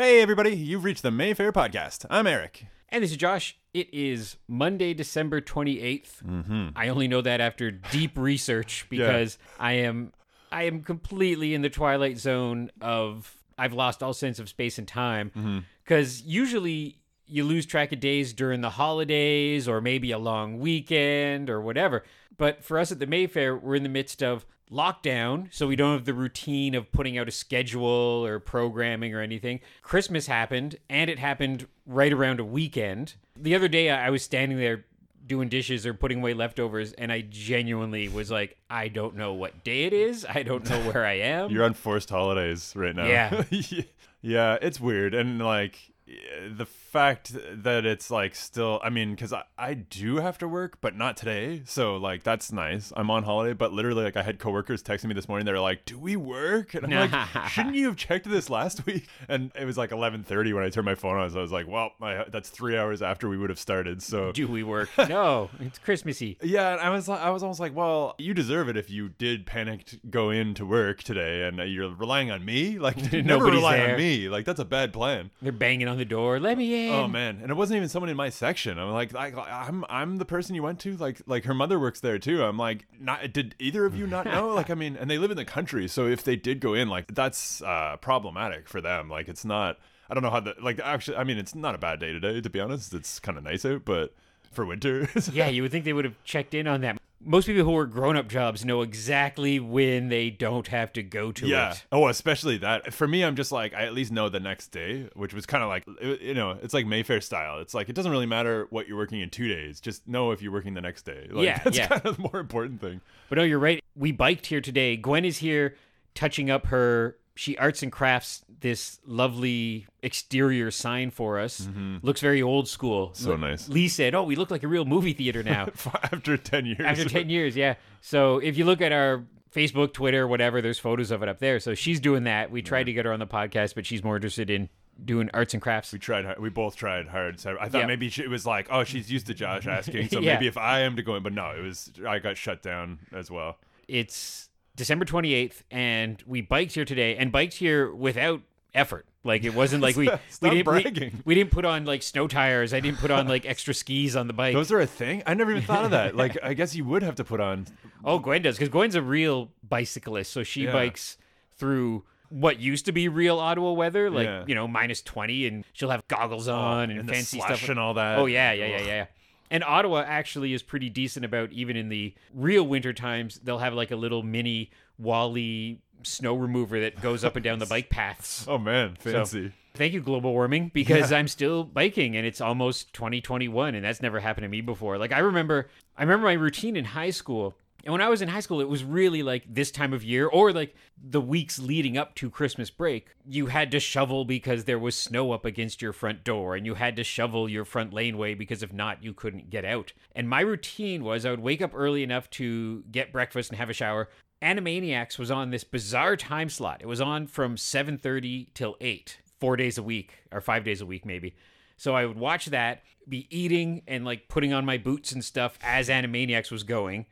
Hey, everybody, you've reached the Mayfair Podcast. I'm Eric. And this is Josh. It is Monday, December 28th. Mm-hmm. I only know that after deep research because I am I am completely in the twilight zone of I've lost all sense of space and time because usually you lose track of days during the holidays or maybe a long weekend or whatever. But for us at the Mayfair, we're in the midst of lockdown, so we don't have the routine of putting out a schedule or programming or anything. Christmas happened, and it happened right around a weekend. The other day, I was standing there doing dishes or putting away leftovers, and I genuinely was like, I don't know what day it is. I don't know where I am. You're on forced holidays right now. Yeah. yeah, it's weird. And like the fact that it's like still, I mean, because I, I do have to work, but not today. So like that's nice. I'm on holiday, but literally, like I had coworkers texting me this morning. They're like, "Do we work?" And I'm like, "Shouldn't you have checked this last week?" And it was like 11:30 when I turned my phone on. So I was like, "Well, I, that's three hours after we would have started." So Do we work? No, it's Christmassy. Yeah, and I was I was almost like, well, you deserve it if you did panic to go into work today, and you're relying on me. Like, never rely there. on me. Like, that's a bad plan. They're banging on the door. Let me in. Oh man, and it wasn't even someone in my section. I'm like, I, I'm I'm the person you went to. Like, like her mother works there too. I'm like, not did either of you not know? like, I mean, and they live in the country, so if they did go in, like, that's uh, problematic for them. Like, it's not. I don't know how the like actually. I mean, it's not a bad day today, to be honest. It's kind of nice out, but for winter, Yeah, you would think they would have checked in on that. Most people who work grown up jobs know exactly when they don't have to go to Yeah. it. Oh, especially that. For me, I'm just like I at least know the next day, which was kind of like you know, it's like Mayfair style. It's like it doesn't really matter what you're working in two days. Just know if you're working the next day. Like, Yeah, that's yeah. kind of the more important thing. But no, you're right. We biked here today. Gwen is here touching up her. She arts and crafts this lovely exterior sign for us. Looks very old school. Mm-hmm. So nice. Lee said, "Oh, we look like a real movie theater now." After ten years. After 10 years, yeah. So if you look at our Facebook, Twitter, whatever, there's photos of it up there. So she's doing that. We tried to get her on the podcast, but she's more interested in doing arts and crafts. we tried. hard- We both tried hard. So I thought Yep. maybe she, it was like, oh, she's used to Josh asking, so Yeah. maybe if I am to go in, but no, it was I got shut down as well. it's December 28th, and we biked here today, and biked here without effort. Like it wasn't like we we didn't we-. We, didn't put on like snow tires. I didn't put on like extra skis on the bike. Those are a thing. I never even thought of that. Like, I guess you would have to put on. oh, Gwen does because Gwen's a real bicyclist, so she Yeah. bikes through what used to be real Ottawa weather, like Yeah. you know minus 20, and she'll have goggles oh, on and, and the fancy slush stuff and all that. Oh yeah, yeah, yeah, yeah. And Ottawa actually is pretty decent about even in the real winter times. They'll have like a little mini Wally snow remover that goes up and down the bike paths. Oh man, So, fancy. thank you, global warming, because I'm still biking and it's almost 2021, and that's never happened to me before. Like I remember, I remember my routine in high school. And when I was in high school, it was really like this time of year or like the weeks leading up to Christmas break. You had to shovel because there was snow up against your front door, and you had to shovel your front laneway because if not, you couldn't get out. And my routine was I would wake up early enough to get breakfast and have a shower. Animaniacs was on this bizarre time slot. It was on from 7:30 till 8, 4 days a week or 5 days a week maybe. So I would watch that, be eating and like putting on my boots and stuff as Animaniacs was going,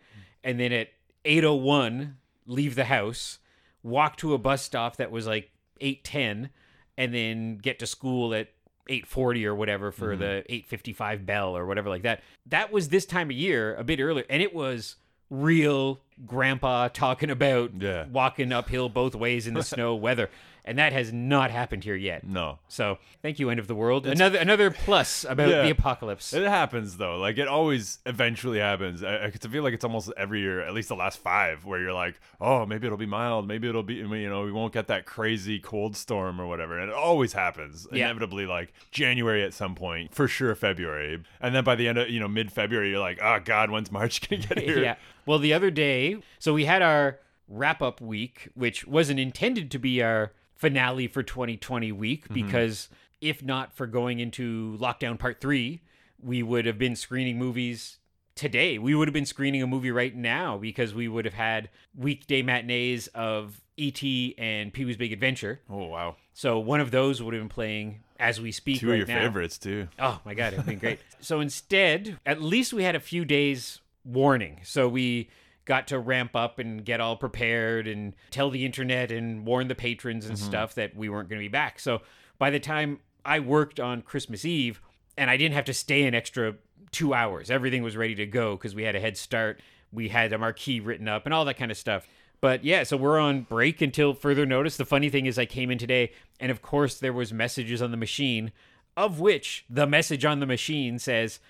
and then at 8:01 leave the house, walk to a bus stop that was like 8:10 and then get to school at 8:40 or whatever for mm-hmm. the 8:55 bell or whatever like that. That was this time of year, a bit earlier, and it was real grandpa talking about Yeah. walking uphill both ways in the snow weather. And that has not happened here yet. No, So thank you, end of the world. Another another plus about Yeah. the apocalypse. It happens though. Like it always eventually happens. I, I feel like it's almost every year, at least the last five, where you're like, oh, maybe it'll be mild. Maybe it'll be, you know, we won't get that crazy cold storm or whatever. And it always happens. Yeah. Inevitably, like January at some point, for sure February, and then by the end of you know mid February, you're like, oh God, when's March gonna get here? Yeah. Well, the other day, so we had our wrap up week, which wasn't intended to be our finale for 2020 week Mm-hmm. because if not for going into lockdown part three, we would have been screening movies today. We would have been screening a movie right now because we would have had weekday matinees of E.T. and Pee Wee's Big Adventure. Oh wow, So one of those would have been playing as we speak two right of your now. favorites too. Oh my god, it would been great. so instead, at least we had a few days warning. So we got to ramp up and get all prepared and tell the internet and warn the patrons and mm-hmm. stuff that we weren't going to be back. So by the time I worked on Christmas Eve and I didn't have to stay an extra two hours, everything was ready to go because we had a head start. We had a marquee written up and all that kind of stuff. But yeah, so we're on break until further notice. The funny thing is, I came in today, and of course, there was messages on the machine, of which the message on the machine says,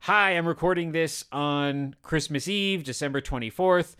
"Hi, I'm recording this on Christmas Eve, December 24th.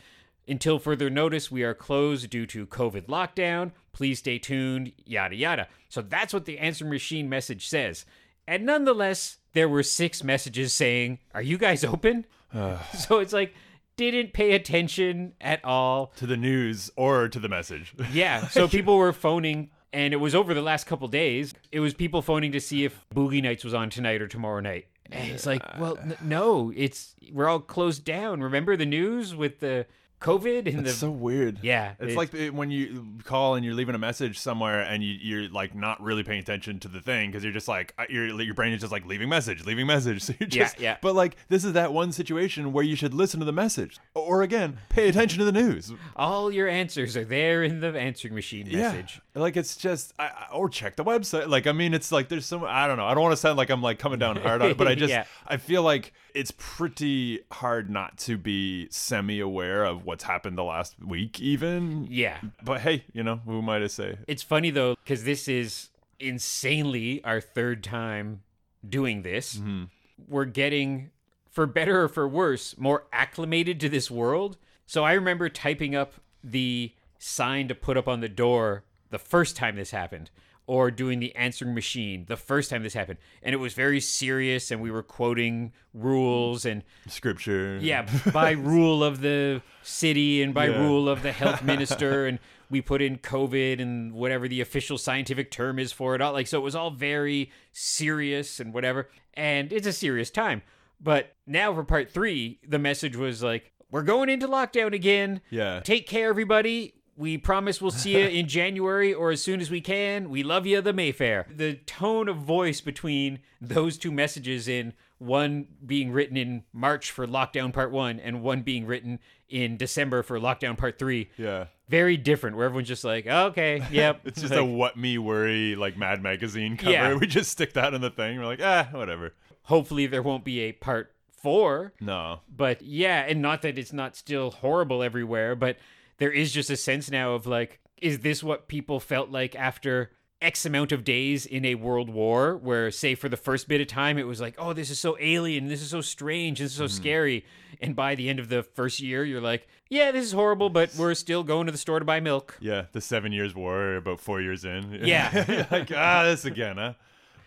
Until further notice, we are closed due to COVID lockdown. Please stay tuned." Yada yada. So that's what the answer machine message says. And nonetheless, there were six messages saying, "Are you guys open?" so it's like didn't pay attention at all. to the news or to the message. Yeah, so people were phoning, and it was over the last couple days. It was people phoning to see if Boogie Nights was on tonight or tomorrow night. And it's like, well, n- no, it's we're all closed down. Remember the news with the COVID and the It's so weird. yeah, It's it- like when you call and you're leaving a message somewhere and you, you're like not really paying attention to the thing because you're just like uh, your your brain is just like leaving message, leaving message. So Yeah, just yeah. But like this is that one situation where you should listen to the message or again pay attention to the news. all your answers are there in the answering machine message. Like it's just I, or check the website. Like I mean, it's like there's some I don't know. I don't want to sound like I'm like coming down hard on it, but I just Yeah. I feel like it's pretty hard not to be semi aware of what's happened the last week, even. Yeah. But hey, you know who might I say? It's funny though, because this is insanely our third time doing this. Mm-hmm. We're getting, for better or for worse, more acclimated to this world. So I remember typing up the sign to put up on the door the first time this happened, or doing the answering machine the first time this happened. And it was very serious, and we were quoting rules and Scripture. yeah, by rule of the city and by Yeah. rule of the health minister, and we put in COVID and whatever the official scientific term is for it all. Like, so it was all very serious and whatever. And it's a serious time. But now for part three, the message was like, we're going into lockdown again. Yeah. Take care, everybody. We promise we'll see you in January or as soon as we can. We love you, the Mayfair. The tone of voice between those two messages in one being written in March for lockdown part one and one being written in December for lockdown part three. Yeah. Very different, where everyone's just like, okay, yep. It's just like, a what me worry like Mad Magazine cover. Yeah. We just stick that in the thing. We're like, ah, whatever. hopefully there won't be a part four. No. But yeah, and not that it's not still horrible everywhere, but there is just a sense now of like, is this what people felt like after X amount of days in a world war, where, say, for the first bit of time, it was like, oh, this is so alien, this is so strange, this is so scary. And by the end of the first year, you're like, yeah, this is horrible, but we're still going to the store to buy milk. Yeah, the Seven Years War, about four years in. Yeah. like ah, this again, huh?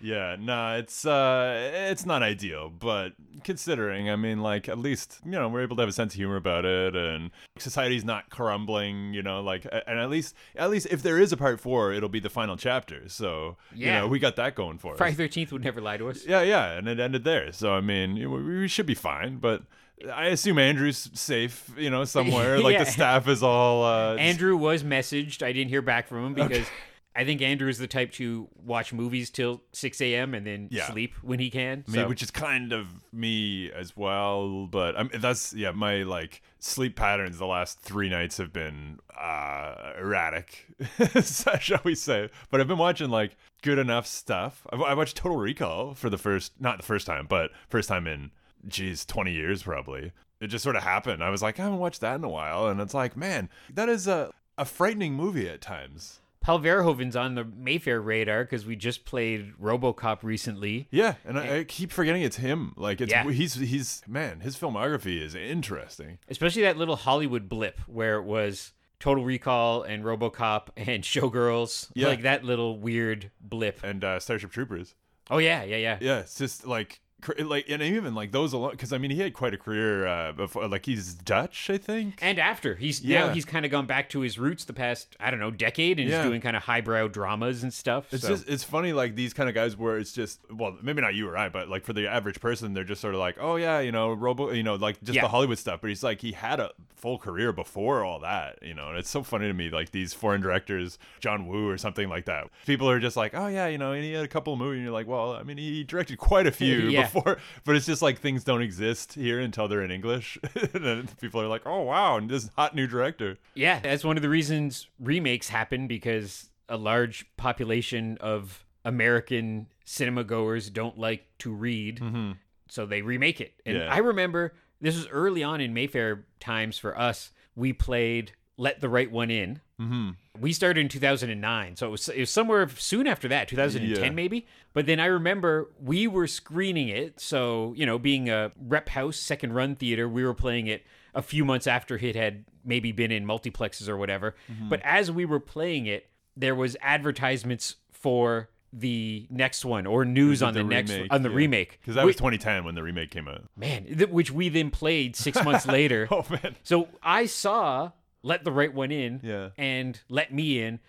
Yeah, no, it's uh, it's not ideal, but considering, I mean, like at least you know we're able to have a sense of humor about it, and society's not crumbling, you know, like and at least at least if there is a part four, it'll be the final chapter. So you Yeah. know we got that going for us. Friday Thirteenth would never lie to us. Yeah, yeah, and it ended there. So I mean, we- should be fine, but. I assume Andrew's safe, you know, somewhere. Like Yeah. the staff is all. Uh, Andrew was messaged. I didn't hear back from him because I think Andrew is the type to watch movies till 6 a.m. and then Yeah. sleep when he can. Mean, so- which is kind of me as well. But I mean, that's yeah, my like sleep patterns the last three nights have been uh, erratic, shall we say? But I've been watching like good enough stuff. I, I watched Total Recall for the first, not the first time, but first time in, geez, twenty years probably. It just sort of happened. I was like, I haven't watched that in a while, and it's like, man, that is a a frightening movie at times. Paul Verhoeven's on the Mayfair radar because we just played RoboCop recently. Yeah, and I, I keep forgetting it's him. Like it's Yeah. he's he's man, his filmography is interesting. Especially that little Hollywood blip where it was Total Recall and RoboCop and Showgirls. Yeah. Like that little weird blip. And uh, Starship Troopers. Oh yeah, yeah, yeah. Yeah, it's just like like and even like those alone because I mean he had quite a career uh, before. Like he's Dutch, I think. And after he's now he's kind of gone back to his roots the past I don't know decade and Yeah. he's doing kind of highbrow dramas and stuff. It's so- just it's funny like these kind of guys where it's just well maybe not you or I but like for the average person they're just sort of like oh yeah you know Robo you know like just Yeah. the Hollywood stuff but he's like he had a full career before all that you know and it's so funny to me like these foreign directors John Woo or something like that people are just like oh yeah you know and he had a couple of movies and you're like well I mean he directed quite a few Yeah. before but it's just like things don't exist here until they're in English and then people are like oh wow and this hot new director Yeah, that's one of the reasons remakes happen because a large population of American cinema goers don't like to read, mm-hmm. so they remake it. And Yeah. I remember this was early on in Mayfair times for us. We played Let the Right One In. Mm-hmm. We started in 2009, so it was, it was somewhere soon after that, 2010 Yeah. maybe. But then I remember we were screening it. So, you know, being a rep house second run theater, we were playing it a few months after it had maybe been in multiplexes or whatever. Mm-hmm. But as we were playing it, there was advertisements for the next one or news on the, next one on the remake. because that was 2010 when the remake came out. man, th- which we then played 6 months later. Oh man, So I saw Let the Right One In Yeah. and Let Me In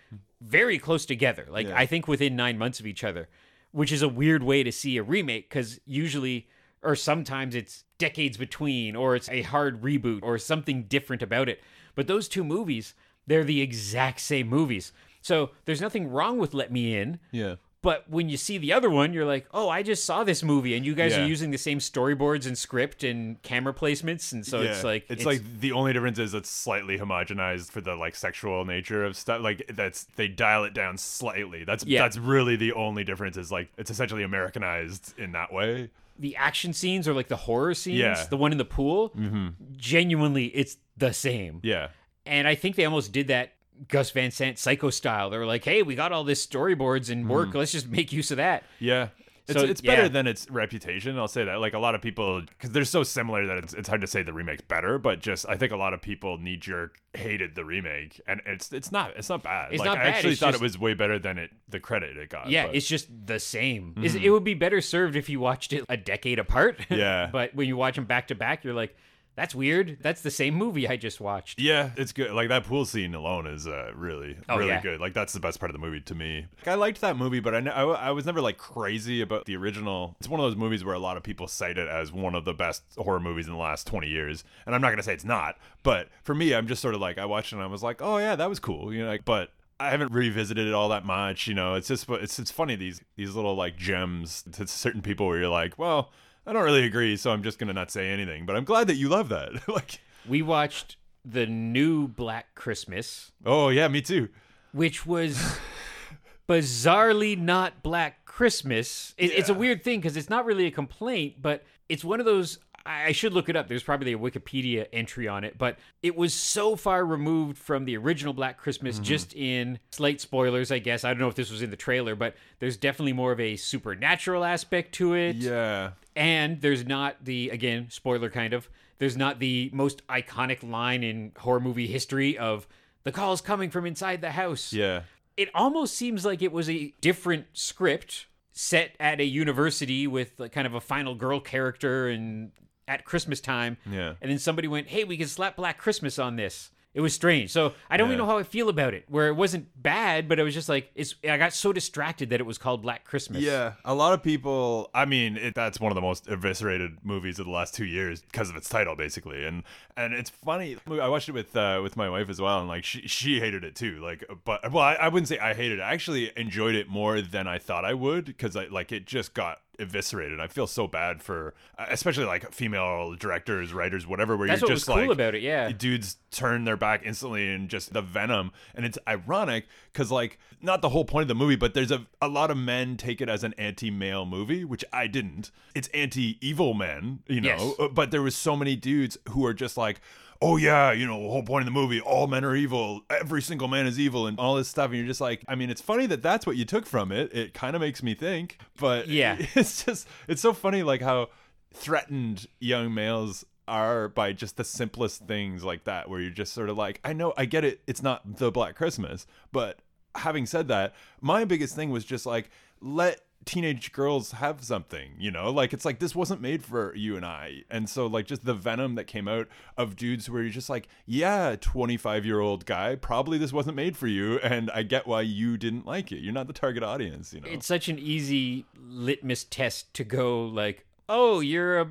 very close together. Like Yeah. I think within nine months of each other, which is a weird way to see a remake because usually or sometimes it's decades between or it's a hard reboot or something different about it. But those two movies, they're the exact same movies. So there's nothing wrong with Let Me In. yeah. But when you see the other one, you're like, oh, I just saw this movie, and you guys Yeah. are using the same storyboards and script and camera placements, and so it's like it's, like the only difference is it's slightly homogenized for the like sexual nature of stuff. Like that's they dial it down slightly. That's Yeah. that's really the only difference. Is like it's essentially Americanized in that way. the action scenes or like the horror scenes, Yeah. Mm-hmm. the one in the pool, genuinely it's the same. Yeah. And I think they almost did that Gus Van Sant psycho style. They were like, hey, we got all this storyboards and work. Hmm. Let's just make use of that. Yeah. It's, So, it's better yeah. than its reputation. I'll say that. Like a lot of people, because they're so similar that it's, it's hard to say the remake's better. But just I think a lot of people knee jerk hated the remake, and it's it's not it's not bad. It's like, not I bad, actually it's thought just- it was way better than it the credit it got. Yeah, but- it's just the same. Is It hmm. would be better served if you watched it a decade apart. Yeah. but when you watch them back to back, you're like, that's weird. That's the same movie I just watched. Yeah, it's good. Like that pool scene alone is uh, really, Oh, really yeah. good. Like that's the best part of the movie to me. Like, I liked that movie, but I, I, I was never like crazy about the original. It's one of those movies where a lot of people cite it as one of the best horror movies in the last twenty years, and I'm not gonna say it's not. But for me, I'm just sort of like I watched it and I was like, oh yeah, that was cool. You know, like, but. I haven't revisited it all that much, you know. It's just, it's it's funny these these little like gems to certain people where you're like, well, I don't really agree, so I'm just gonna not say anything. But I'm glad that you love that. like, We watched the new Black Christmas, oh yeah, me too. which was bizarrely not Black Christmas. It, It's a weird thing because it's not really a complaint, but it's one of those. I should look it up. There's probably a Wikipedia entry on it, but it was so far removed from the original Black Christmas, Mm-hmm. just in slight spoilers, I guess. I don't know if this was in the trailer, but there's definitely more of a supernatural aspect to it. Yeah. And there's not the, again, spoiler kind of, there's not the most iconic line in horror movie history of the call's coming from inside the house. Yeah. It almost seems like it was a different script set at a university with like kind of a final girl character and at Christmas time. Yeah. And then somebody went, hey, we can slap Black Christmas on this. It was strange. So I don't even know how I feel about it, where it wasn't bad, but it was just like, it's. I got so distracted that it was called Black Christmas. Yeah, a lot of people. I mean, it, that's one of the most eviscerated movies of the last two years because of its title, basically. And and it's funny. I watched it with uh, with my wife as well, and like she she hated it too. Like, but well, I, I wouldn't say I hated it. I actually enjoyed it more than I thought I would because I like it just got eviscerated. I feel so bad for, especially like female directors, writers, whatever. Where That's you're what just cool like, about it, yeah. dudes turn their back instantly and just the venom and it's ironic because like not the whole point of the movie but there's a, a lot of men take it as an anti-male movie which i didn't it's anti-evil men you know Yes. Uh, but there was so many dudes who are just like oh yeah you know the whole point of the movie all men are evil every single man is evil and all this stuff and you're just like i mean it's funny that that's what you took from it it kind of makes me think but Yeah. it's just it's so funny like how threatened young males are by just the simplest things like that where you're just sort of like i know i get it it's not the black christmas but having said that my biggest thing was just like let teenage girls have something you know? Like it's like this wasn't made for you and i. And so like just the venom that came out of dudes where you're just like yeah 25 year old guy probably this wasn't made for you and i get why you didn't like it. You're not the target audience you know? It's such an easy litmus test to go like, oh, you're a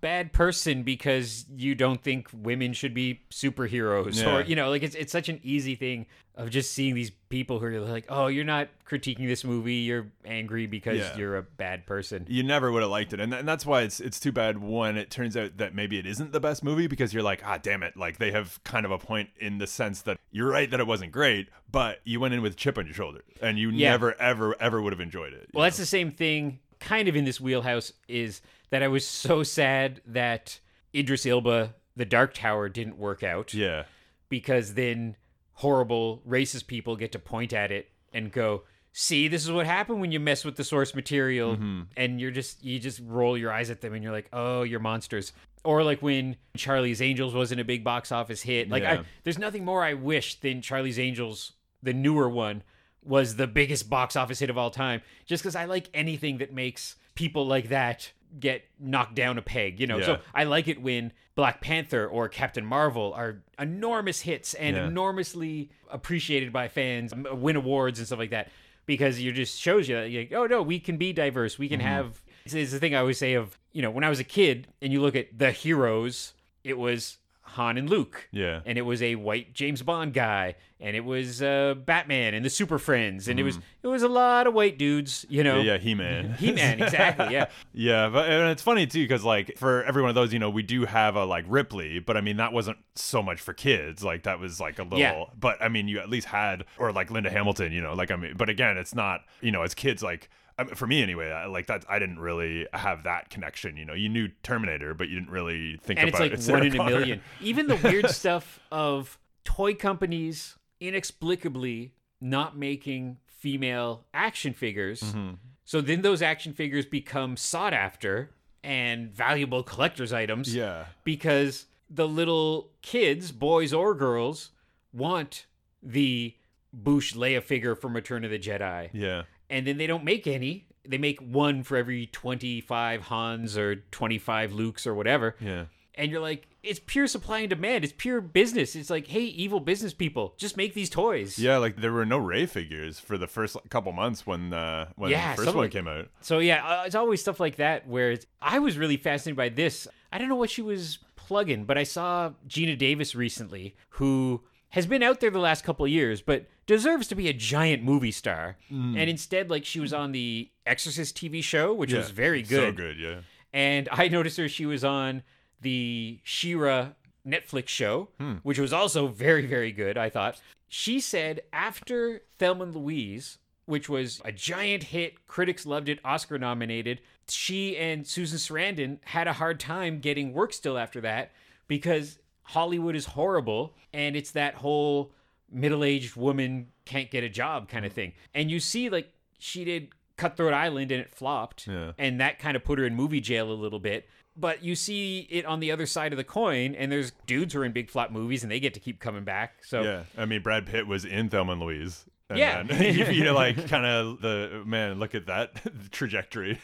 bad person because you don't think women should be superheroes Yeah. or you know like it's it's such an easy thing of just seeing these people who are like oh you're not critiquing this movie you're angry because Yeah. you're a bad person you never would have liked it and, and that's why it's it's too bad when it turns out that maybe it isn't the best movie because you're like ah damn it like they have kind of a point in the sense that you're right that it wasn't great but you went in with a chip on your shoulder and you Yeah. never ever ever would have enjoyed it well that's the same thing kind of in this wheelhouse is that I was so sad that Idris Elba the Dark Tower didn't work out. Yeah. Because then horrible racist people get to point at it and go see this is what happened when you mess with the source material. Mm-hmm. and you're just you just roll your eyes at them and you're like oh you're monsters. Or like when charlie's angels wasn't a big box office hit. Like I, there's nothing more i wish than charlie's angels the newer one was the biggest box office hit of all time. Just because i like anything that makes people like that get knocked down a peg you know Yeah. so I like it when Black Panther or Captain Marvel are enormous hits and Yeah. enormously appreciated by fans, win awards and stuff like that, because it just shows you that, like, oh no, we can be diverse. We can Mm-hmm. have. It's, it's the thing I always say of, you know, when I was a kid and you look at the heroes, it was Han and Luke. yeah And it was a white James Bond guy, and it was uh, Batman and the Super Friends, and it was it was a lot of white dudes, you know. Yeah, yeah he-man He-Man, exactly, yeah. Yeah, but and it's funny too because like for every one of those, you know, we do have a like Ripley, but I mean that wasn't so much for kids. Like that was like a little, Yeah. but I mean you at least had or like Linda Hamilton, you know, like I mean, but again, it's not, you know, as kids like. I mean, for me anyway, I, like that, I didn't really have that connection. You know, you knew Terminator, but you didn't really think and it's about like it. One in a million. Even the weird stuff of toy companies inexplicably not making female action figures. Mm-hmm. So then those action figures become sought after and valuable collector's items Yeah, because the little kids, boys or girls, want the Boushh Leia figure from Return of the Jedi yeah, and then they don't make any. They make one for every 25 Hans or 25 Lukes or whatever. yeah. And you're like, it's pure supply and demand. It's pure business. It's like, hey, evil business people, just make these toys. Yeah, like there were no Rey figures for the first couple months when uh when Yeah, the first one like- came out. So yeah, uh, it's always stuff like that where it's, I was really fascinated by this. I don't know what she was plugging, but I saw Geena Davis recently, who has been out there the last couple of years, but deserves to be a giant movie star. Mm. And instead, like she was on the Exorcist TV show, which was Yeah, very So good. good, yeah. And I noticed her. She was on the She-Ra Netflix show, hmm. which was also very, very good. I thought she said after Thelma and Louise, which was a giant hit, critics loved it, Oscar nominated. She and Susan Sarandon had a hard time getting work still after that because Hollywood is horrible, and it's that whole middle-aged woman can't get a job kind of thing. And you see, like she did Cutthroat Island, and it flopped Yeah. and that kind of put her in movie jail a little bit. But you see it on the other side of the coin, and there's dudes who are in big flop movies, and they get to keep coming back. So Yeah, I mean Brad Pitt was in Thelma and Louise. And Yeah. then you, you like kind of the man. Look at that trajectory.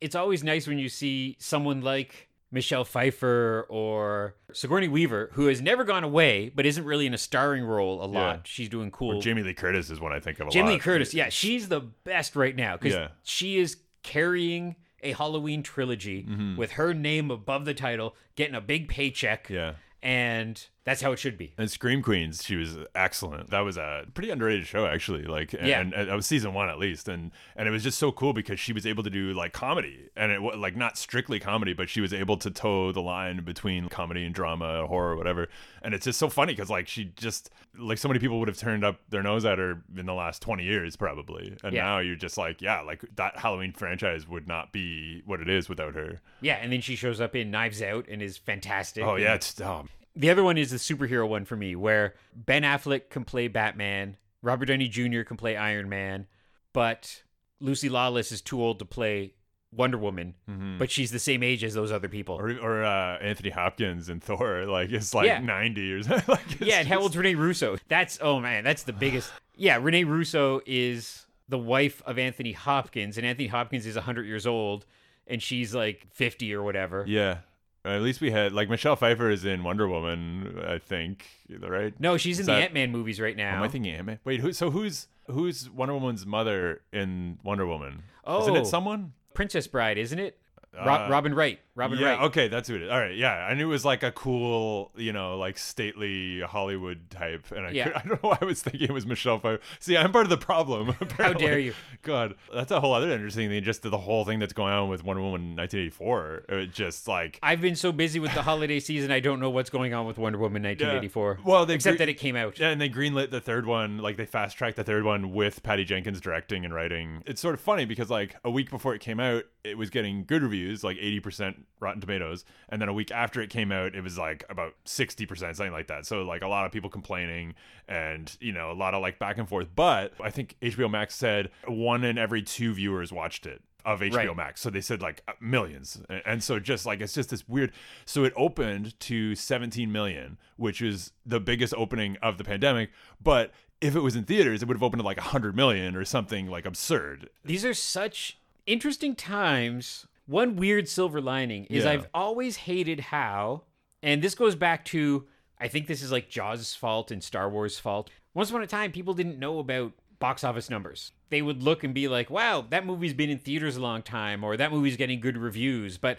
it's always nice when you see someone like Michelle Pfeiffer or Sigourney Weaver, who has never gone away, but isn't really in a starring role a lot. Yeah. She's doing cool. Or Jamie Lee Curtis is one I think of a Jamie lot. Lee Curtis, yeah, she's the best right now because Yeah. she is carrying a Halloween trilogy mm-hmm. with her name above the title, getting a big paycheck. Yeah. And that's how it should be. And Scream Queens, she was excellent. That was a pretty underrated show, actually. Like, and, Yeah. and, and that was season one at least, and and it was just so cool because she was able to do like comedy, and it was like not strictly comedy, but she was able to toe the line between comedy and drama, horror, whatever. And it's just so funny because like she just like so many people would have turned up their nose at her in the last twenty years probably, and Yeah. now you're just like, yeah, like that Halloween franchise would not be what it is without her. Yeah, and then she shows up in Knives Out and is fantastic. Oh yeah, it's oh, The other one is the superhero one for me, where Ben Affleck can play Batman, Robert Downey Jr. can play Iron Man, but Lucy Lawless is too old to play Wonder Woman, but she's the same age as those other people. or or uh, Anthony Hopkins and Thor, like it's like Yeah. ninety years. like, yeah, and how old's Renee Russo? That's oh man, that's the biggest. Yeah, Renee Russo is the wife of Anthony Hopkins, and Anthony Hopkins is hundred years old, and she's like fifty or whatever. Yeah. At least we had like Michelle Pfeiffer is in Wonder Woman, I think, right? No, she's in Is the Ant Man movies right now. Am I thinking Ant Man? Wait, who? So who's who's Wonder Woman's mother in Wonder Woman? Oh. Isn't it someone? Princess Bride, isn't it? Uh, Robin Wright. Robin yeah, Wright. okay, that's who it is. All right, yeah, I knew it was like a cool, you know, like stately Hollywood type, and I, Yeah. could, I don't know why I was thinking it was Michelle Pfeiffer. See, I'm part of the problem. How dare you? God, that's a whole other interesting thing. Just the whole thing that's going on with Wonder Woman 1984. It just like I've been so busy with the holiday season, I don't know what's going on with Wonder Woman 1984. Well, they except gre- that it came out. Yeah, and they greenlit the third one. Like they fast tracked the third one with Patty Jenkins directing and writing. It's sort of funny because like a week before it came out, it was getting good reviews, like eighty percent Rotten Tomatoes, and then a week after it came out, it was like about sixty percent, something like that. So like a lot of people complaining, and you know a lot of like back and forth. But I think HBO Max said one in every two viewers watched it of HBO Right. Max. So they said like uh, millions. And- And so just like it's just this weird so it opened to 17 million, which is the biggest opening of the pandemic, but if it was in theaters, it would have opened to like 100 million or something like absurd. These are such interesting times. One weird silver lining is Yeah. I've always hated how, and this goes back to I think this is like Jaws' fault and Star Wars' fault. Once upon a time, people didn't know about box office numbers. They would look and be like, wow, that movie's been in theaters a long time, or that movie's getting good reviews. But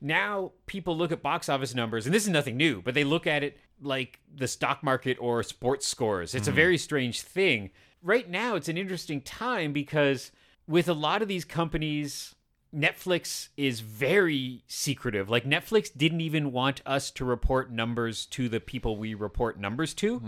now people look at box office numbers, and this is nothing new, but they look at it like the stock market or sports scores. It's a mm-hmm. very strange thing. Right now, it's an interesting time because with a lot of these companies, Netflix is very secretive. Like, Netflix didn't even want us to report numbers to the people we report numbers to.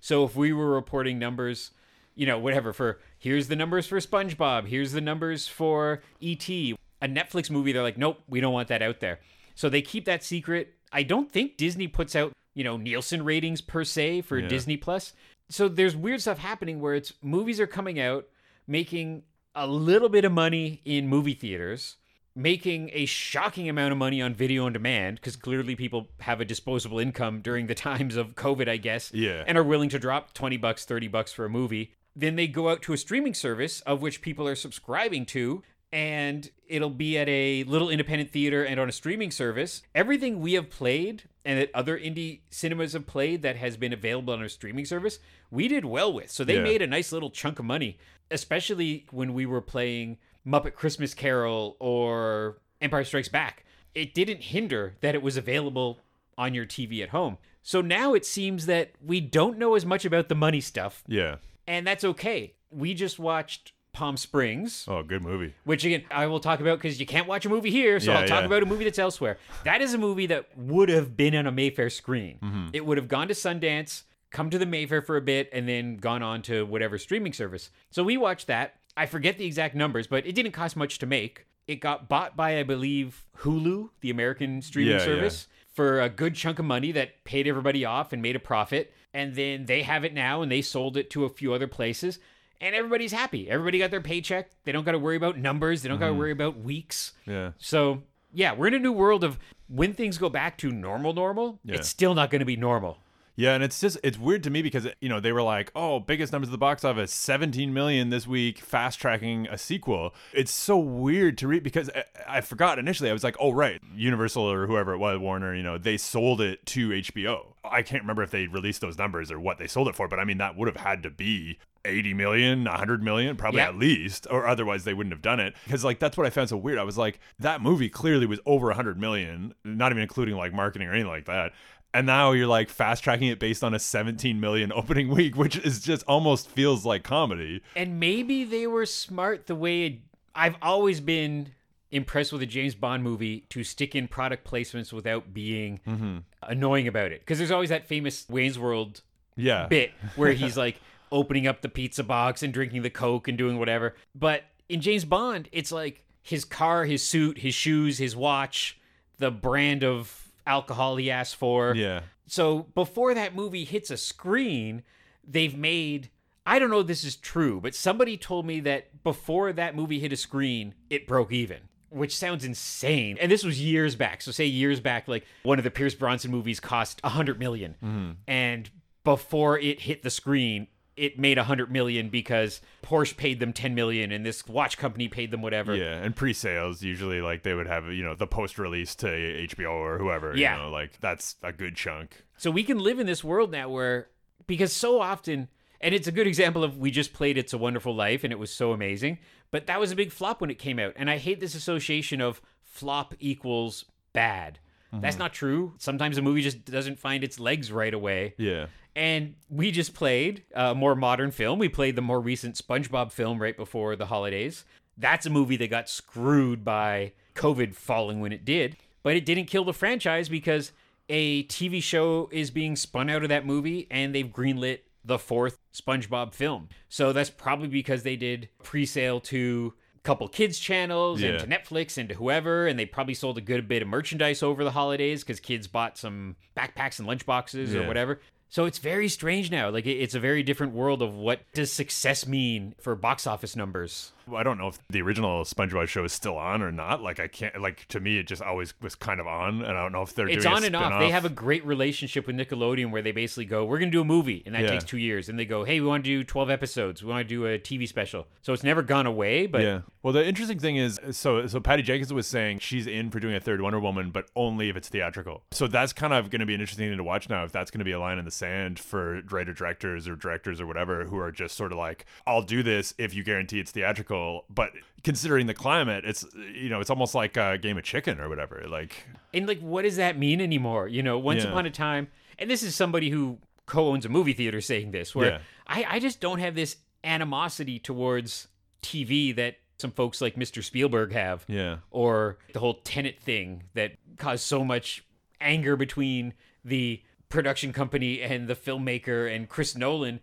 So, if we were reporting numbers, you know, whatever, for here's the numbers for SpongeBob, here's the numbers for E.T., a Netflix movie, they're like, nope, we don't want that out there. So they keep that secret. I don't think Disney puts out, you know, Nielsen ratings per se for Yeah. Disney Plus. So there's weird stuff happening where it's movies are coming out, making a little bit of money in movie theaters, making a shocking amount of money on video on demand because clearly people have a disposable income during the times of COVID, I guess Yeah. and are willing to drop 20 bucks, 30 bucks for a movie. Then they go out to a streaming service of which people are subscribing to and it'll be at a little independent theater and on a streaming service. Everything we have played and that other indie cinemas have played that has been available on a streaming service, we did well with. So they Yeah. made a nice little chunk of money, especially when we were playing Muppet Christmas Carol or Empire Strikes Back. It didn't hinder that it was available on your TV at home. So now it seems that we don't know as much about the money stuff, Yeah. and that's okay. We just watched Palm Springs, Oh, good movie. which again I will talk about because you can't watch a movie here, so Yeah, I'll talk yeah. about a movie that's elsewhere. That is a movie that would have been on a Mayfair screen. Mm-hmm. It would have gone to Sundance, come to the Mayfair for a bit, and then gone on to whatever streaming service. So we watched that. I forget the exact numbers, but it didn't cost much to make. It got bought by, I believe, Hulu, the American streaming Yeah, service, for a good chunk of money that paid everybody off and made a profit. And then they have it now and they sold it to a few other places. And everybody's happy. Everybody got their paycheck. They don't got to worry about numbers. They don't got to mm-hmm. worry about weeks. Yeah. So, yeah, we're in a new world of when things go back to normal, normal, Yeah. it's still not going to be normal. Yeah, and it's just it's weird to me because you know they were like, "Oh, biggest numbers of the box office, 17 million this week, fast tracking a sequel." It's so weird to read because I, I forgot initially. I was like, "Oh, right, Universal or whoever it was, Warner, you know, they sold it to HBO." I can't remember if they released those numbers or what they sold it for, but I mean that would have had to be 80 million, 100 million, probably Yeah. at least, or otherwise they wouldn't have done it. Because like that's what I found so weird. I was like, that movie clearly was over 100 million, not even including like marketing or anything like that. And now you're like fast tracking it based on a 17 million opening week, which is just almost feels like comedy. And maybe they were smart the way I've always been impressed with a James Bond movie to stick in product placements without being mm-hmm. annoying about it. Because there's always that famous Wayne's World Yeah. bit where he's like opening up the pizza box and drinking the Coke and doing whatever. But in James Bond, it's like his car, his suit, his shoes, his watch, the brand of alcohol he asked for. Yeah. So before that movie hits a screen, they've made. I don't know if this is true, but somebody told me that before that movie hit a screen, it broke even, which sounds insane. And this was years back. So say years back, like one of the Pierce Brosnan movies cost a hundred million, mm-hmm. and before it hit the screen, it made a hundred million because Porsche paid them ten million, and this watch company paid them whatever. Yeah, and pre-sales usually like they would have you know the post-release to HBO or whoever. Yeah. you know, like that's a good chunk. So we can live in this world now where, because so often, and it's a good example of we just played It's a Wonderful Life and it was so amazing, but that was a big flop when it came out. And I hate this association of flop equals bad. Mm-hmm. That's not true. Sometimes a movie just doesn't find its legs right away. Yeah. And we just played a more modern film. We played the more recent SpongeBob film right before the holidays. That's a movie that got screwed by COVID falling when it did, but it didn't kill the franchise because a TV show is being spun out of that movie and they've greenlit the fourth SpongeBob film. So that's probably because they did pre-sale to a couple kids channels and to Netflix and to whoever and they probably sold a good bit of merchandise over the holidays cuz kids bought some backpacks and lunchboxes or whatever. So it's very strange now. Like it's a very different world of what does success mean for box office numbers. I don't know if the original SpongeBob show is still on or not. Like I can't like to me it just always was kind of on, and I don't know if they're doing It's on and off. They have a great relationship with Nickelodeon where they basically go, "We're going to do a movie," and that Yeah. takes two years. And they go, "Hey, we want to do twelve episodes. We want to do a TV special." So it's never gone away. But yeah. Well, the interesting thing is, so so Patty Jenkins was saying she's in for doing a third Wonder Woman, but only if it's theatrical. So that's kind of going to be an interesting thing to watch now. If that's going to be a line in the sand for writer directors or directors or whatever who are just sort of like, "I'll do this if you guarantee it's theatrical," but considering the climate, it's you know it's almost like a game of chicken or whatever. Like and like, what does that mean anymore? You know, once Yeah. upon a time, and this is somebody who co-owns a movie theater saying this, where Yeah. I, I just don't have this animosity towards TV that some folks like Mr. Spielberg have. yeah, or the whole Tenet thing that caused so much anger between the production company and the filmmaker and Chris Nolan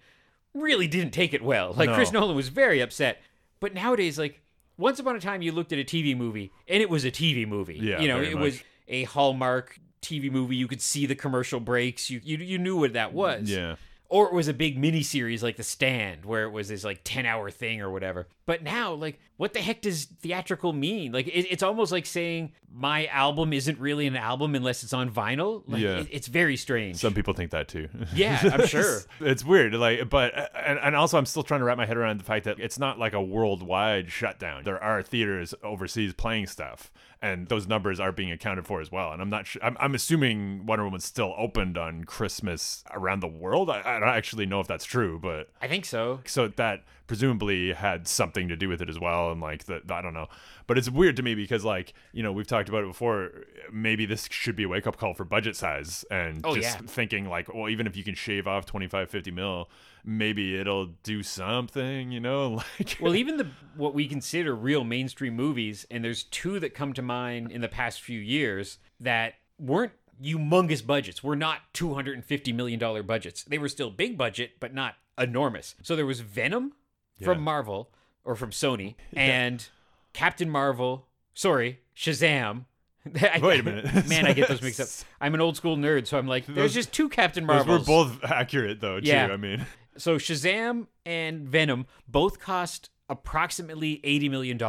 really didn't take it well. Like No. Chris Nolan was very upset. But nowadays like once upon a time you looked at a TV movie and it was a TV movie. Yeah, you know, it much. was a Hallmark TV movie. You could see the commercial breaks. You you, you knew what that was yeah. or it was a big mini series like The Stand, where it was this like ten hour thing or whatever. But now, like, what the heck does theatrical mean? Like, it, it's almost like saying my album isn't really an album unless it's on vinyl. Like, Yeah. it- it's very strange. Some people think that too. Yeah, I'm sure. it's weird. Like, but and, and also I'm still trying to wrap my head around the fact that it's not like a worldwide shutdown. There are theaters overseas playing stuff, and those numbers are being accounted for as well. And I'm not sure. I'm, I'm assuming Wonder Woman's still opened on Christmas around the world. I, I don't actually know if that's true, but I think so. so that presumably had something to do with it as well and like the, i don't know but it's weird to me because like you know we've talked about it before maybe this should be a wake-up call for budget size and Oh, just yeah. thinking like well even if you can shave off 25 50 mil maybe it'll do something you know like Well, even the what we consider real mainstream movies, and there's two that come to mind in the past few years that weren't humongous budgets. Were not two hundred and fifty million dollar budgets. They were still big budget, but not enormous. So there was Venom from Marvel or from Sony, and Captain Marvel. Sorry, Shazam. I- Wait a minute. man, I get those mixed up. I'm an old school nerd, so I'm like, there's Those- just two Captain those Marvels. were both accurate though too Yeah. i mean So Shazam and Venom both cost approximately $80 million,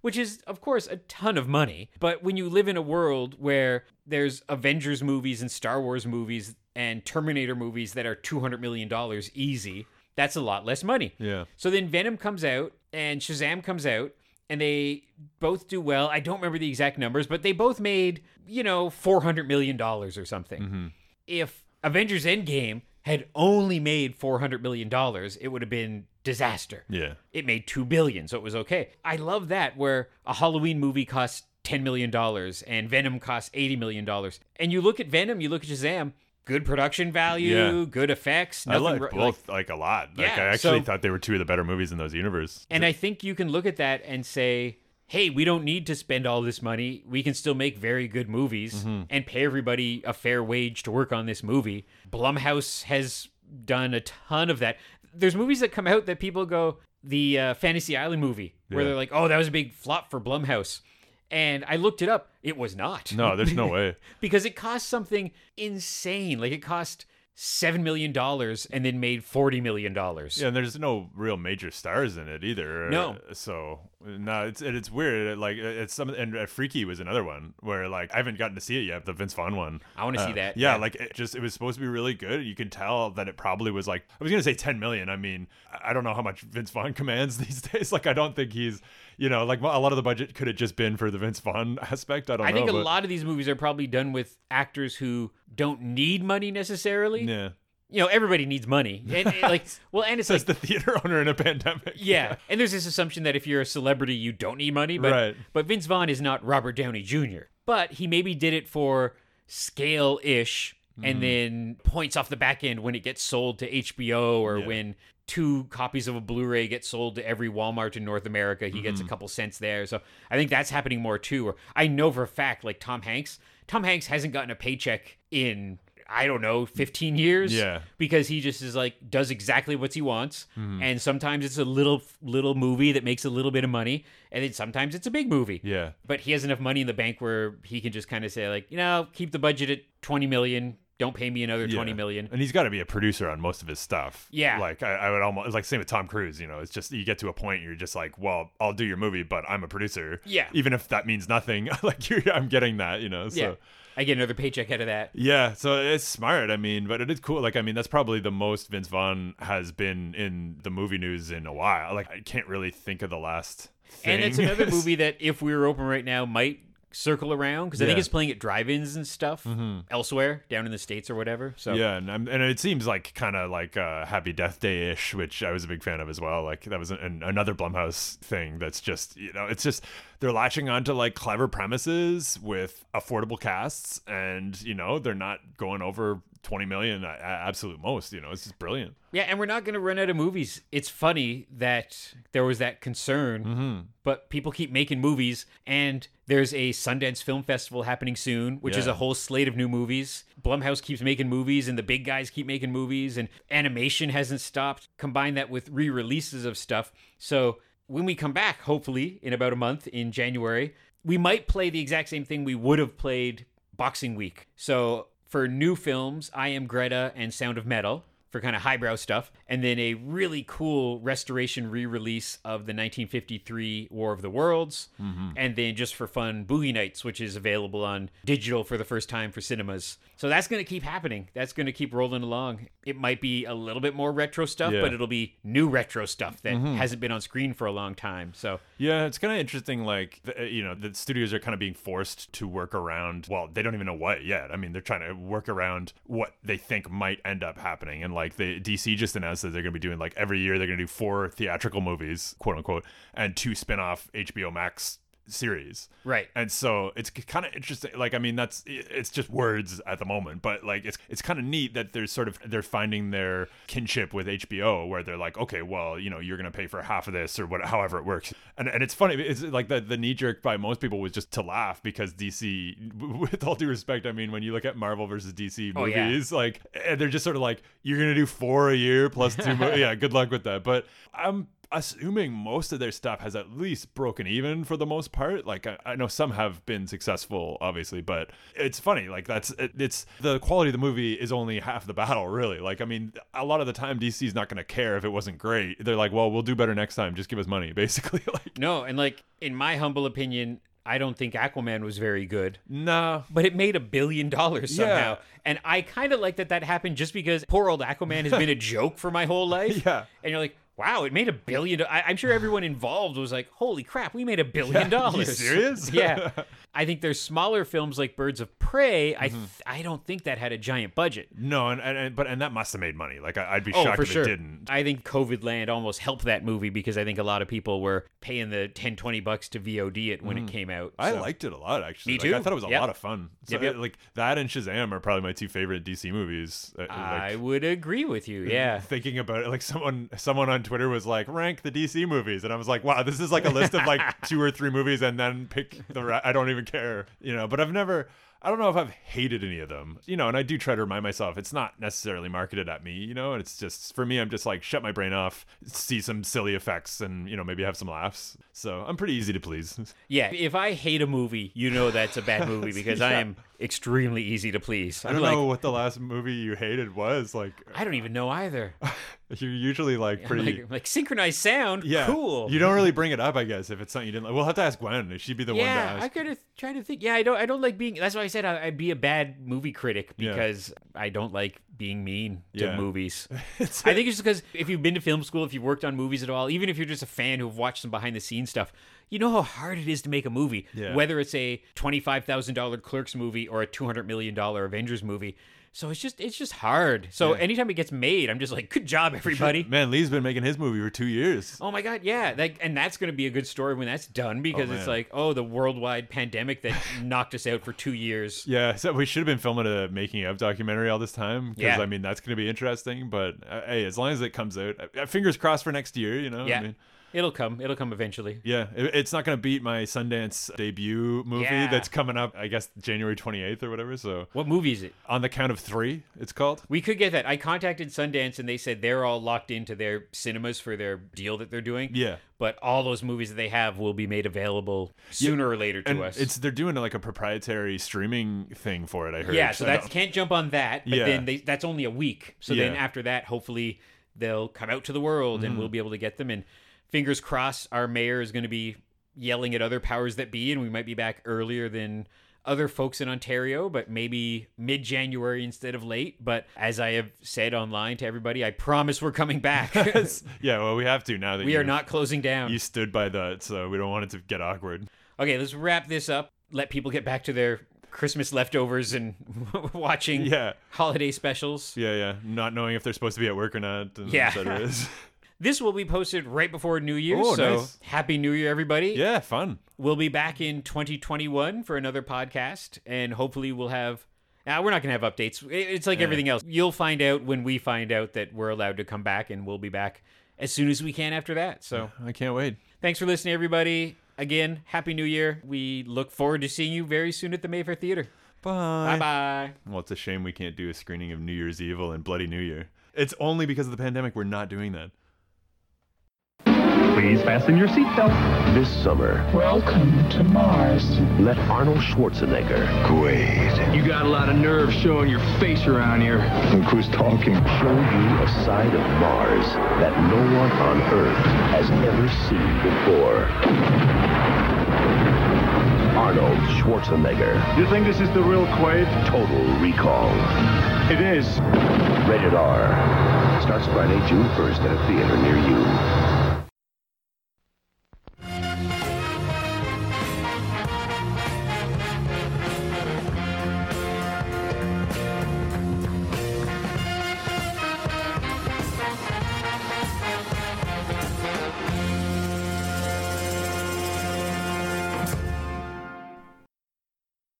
which is, of course, a ton of money. But when you live in a world where there's Avengers movies and Star Wars movies and Terminator movies that are $200 million easy, that's a lot less money. yeah So then Venom comes out and Shazam comes out and they both do well. I don't remember the exact numbers, but they both made, you know, $400 million or something. Mm-hmm. If Avengers Endgame had only made $400 million, it would have been disaster. yeah It made 2 billion, so it was okay. I love that where a Halloween movie costs 10 million dollars and Venom costs 80 million dollars. And you look at Venom, you look at Shazam, good production value, Yeah. good effects, i like ro- both like, a lot like Yeah, i actually so- thought they were two of the better movies in those universe And I think you can look at that and say, hey, we don't need to spend all this money. We can still make very good movies Mm-hmm. and pay everybody a fair wage to work on this movie. Blumhouse has done a ton of that. There's movies that come out that people go, the uh, Fantasy Island movie, where Yeah. they're like, oh, that was a big flop for Blumhouse. And I looked it up. It was not. no there's no way because it cost something insane. Like it cost $7 million and then made $40 million. Yeah, and there's no real major stars in it either. No. So no, it's it, it's weird. It, like it's some and uh, Freaky was another one where like I haven't gotten to see it yet. The Vince Vaughn one. I wanna see Uh, that, Yeah, yeah. like it just it was supposed to be really good. You could tell that it probably was like I was gonna say 10 million. I mean, I- don't know how much Vince Vaughn commands these days. Like I don't think he's you know like a lot of the budget could have just been for the Vince Vaughn aspect. I don't know. I know. think a but- lot of these movies are probably done with actors who don't need money necessarily. Yeah, You know, everybody needs money. And, and, like, well, and it's says like, the theater owner in a pandemic. yeah. And there's this assumption that if you're a celebrity, you don't need money. But, Right. but Vince Vaughn is not Robert Downey Jr. but he maybe did it for scale ish Mm-hmm. and then points off the back end when it gets sold to HBO or Yeah. when two copies of a Blu-ray get sold to every Walmart in North America, he Mm-hmm. gets a couple cents there. So I think that's happening more too. Or I know for a fact, like Tom Hanks, Tom Hanks hasn't gotten a paycheck in I don't know, 15 years. Yeah. Because he just is like does exactly what he wants. Mm-hmm. And sometimes it's a little little movie that makes a little bit of money. And then sometimes it's a big movie. Yeah. But he has enough money in the bank where he can just kind of say, like, you know, keep the budget at 20 million. Don't pay me another Yeah. twenty million. And he's got to be a producer on most of his stuff. Yeah. Like I, I would almost it's like same with Tom Cruise. You know, it's just you get to a point you're just like, well, I'll do your movie, but I'm a producer. Yeah. Even if that means nothing, like you're, I'm getting that. You know. So. Yeah. I get another paycheck out of that. Yeah, so it's smart. I mean, but it is cool. Like, I mean, that's probably the most Vince Vaughn has been in the movie news in a while. Like, I can't really think of the last. Thing. And it's another movie that, if we were open right now, might circle around because I think it's playing at drive-ins and stuff elsewhere down in the states or whatever. So Yeah, and, I'm, and it seems like kind of like uh, Happy Death Day ish, which I was a big fan of as well. Like that was an, another Blumhouse thing. That's just you know, it's just they're latching onto like clever premises with affordable casts, and you know, they're not going over twenty million at absolute most. You know, it's just brilliant. Yeah, and we're not going to run out of movies. It's funny that there was that concern, Mm-hmm. but people keep making movies, and there's a Sundance Film Festival happening soon, which is a whole slate of new movies. Blumhouse keeps making movies, and the big guys keep making movies, and animation hasn't stopped. Combine that with re releases of stuff. So when we come back, hopefully in about a month in January, we might play the exact same thing we would have played Boxing Week. So for new films, I Am Greta and Sound of Metal for kind of highbrow stuff, and then a really cool restoration re-release of the 1953 War of the Worlds, mm-hmm. and then just for fun, Boogie Nights, which is available on digital for the first time for cinemas. So that's going to keep happening. That's going to keep rolling along. It might be a little bit more retro stuff, Yeah. but it'll be new retro stuff that hasn't been on screen for a long time. So Yeah, it's kind of interesting. Like, the, uh, you know, the studios are kind of being forced to work around. Well, they don't even know what yet. I mean, they're trying to work around what they think might end up happening. And like, the DC just announced that they're going to be doing like every year they're going to do four theatrical movies, quote unquote, and two spin-off HBO Max series. right. And so it's kind of interesting. Like, I mean, that's it's just words at the moment, but like it's it's kind of neat that they're sort of they're finding their kinship with HBO, where they're like, okay, well, you know, you're gonna pay for half of this or what, however it works. And and it's funny. It's like the the knee jerk by most people was just to laugh because DC, with all due respect, I mean, when you look at Marvel versus DC Oh, yeah. movies, like eh, they're just sort of like, you're gonna do four a year plus two. mo- yeah, good luck with that. But I'm assuming most of their stuff has at least broken even for the most part like i, I know some have been successful obviously but it's funny like that's it, it's the quality of the movie is only half the battle really like i mean a lot of the time dc's not going to care if it wasn't great they're like well we'll do better next time just give us money basically like No, and like in my humble opinion, I don't think Aquaman was very good. nah but it made a billion dollars somehow. Yeah. And I kind of like that that happened just because poor old Aquaman has been a joke for my whole life. Yeah. And you're like, wow, it made a billion. I- I'm sure everyone involved was like, holy crap, we made a billion You dollars. serious? yeah. I think there's smaller films like Birds of Prey. I Mm-hmm. th- I don't think that had a giant budget. no and, and, and but and that must have made money like I, i'd be Oh, shocked if sure. it didn't I think COVID Land almost helped that movie because I think a lot of people were paying the 10, 20 bucks to VOD it when it came out. Mm. I liked it a lot, actually. Me Like, I thought it was a Yep. lot of fun. So, Yep, yep. Like that and Shazam are probably my two favorite DC movies. Uh, I like, would agree with you. Yeah. thinking about it like someone someone on twitter was like rank the dc movies and i was like wow this is like a list of like two or three movies and then pick the re- i don't even care you know but i've never I don't know if I've hated any of them, you know, and I do try to remind myself it's not necessarily marketed at me, you know, and it's just for me, I'm just like shut my brain off, see some silly effects, and you know maybe have some laughs. So I'm pretty easy to please. Yeah, if I hate a movie, you know that's a bad movie because I am extremely easy to please. I I'm don't like, know what the last movie you hated was. Like I don't even know either. You're usually like pretty. like, like synchronized sound, yeah, cool. You don't really bring it up, I guess, if it's something you didn't like. We'll have to ask Gwen. She'd be the one to yeah, ask. I could have tried to think. Yeah, I don't. I don't like being. That's why I said I, I'd be a bad movie critic Yeah. because I don't like being mean to Yeah. movies. I think it's just because if you've been to film school, if you've worked on movies at all, even if you're just a fan who've watched some behind the scenes stuff, you know how hard it is to make a movie. Yeah. Whether it's a twenty five thousand dollar Clerks movie or a two hundred million dollar Avengers movie, So it's just it's just hard. So Yeah. anytime it gets made, I'm just like, good job, everybody. Man, Lee's been making his movie for two years. Oh my god, yeah, like, and that's going to be a good story when that's done because it's like, oh, the worldwide pandemic that knocked us out for two years. Yeah, so we should have been filming a making of documentary all this time because Yeah. I mean that's going to be interesting. But uh, hey, as long as it comes out, uh, fingers crossed for next year. You know, Yeah, I mean, it'll come. It'll come eventually. yeah, it, it's not going to beat my Sundance debut movie Yeah. that's coming up. I guess January twenty eighth or whatever. So What movie is it? on the count of three, it's called. We could get that. I contacted Sundance and they said they're all locked into their cinemas for their deal that they're doing. Yeah. But all those movies that they have will be made available sooner or later to And us. it's they're doing like a proprietary streaming thing for it. I heard. yeah, so that can't jump on that. But Yeah. then they, that's only a week. So then after that, hopefully they'll come out to the world and Mm-hmm. we'll be able to get them. And fingers crossed, our mayor is going to be yelling at other powers that be, and we might be back earlier than other folks in Ontario, but maybe mid January instead of late. But as I have said online to everybody, I promise we're coming back. yeah, well, we have to now that we are not closing down. You stood by that, so we don't want it to get awkward. Okay, let's wrap this up. Let people get back to their Christmas leftovers and watching Yeah. holiday specials. Yeah, yeah. Not knowing if they're supposed to be at work or not. And Yeah. Et cetera is. This will be posted right before New Year. Oh, so nice. happy New Year, everybody. yeah, fun. We'll be back in 2021 for another podcast, and hopefully we'll have. Now we're not gonna have updates. It's like everything else. You'll find out when we find out that we're allowed to come back, and we'll be back as soon as we can after that. So I can't wait. thanks for listening, everybody. Again, happy New Year. We look forward to seeing you very soon at the Mayfair Theater. Bye. Bye bye. Well, it's a shame we can't do a screening of New Year's Evil and Bloody New Year. It's only because of the pandemic we're not doing that. Please fasten your seatbelt. This summer, Welcome to Mars. let Arnold Schwarzenegger Great. You got a lot of nerve showing your face around here. Look who's talking. show you a side of Mars that no one on Earth has ever seen before. Arnold Schwarzenegger, You think this is the real Quaid? Total Recall. It is. Rated R. Starts Friday, June 1st at a theater near you.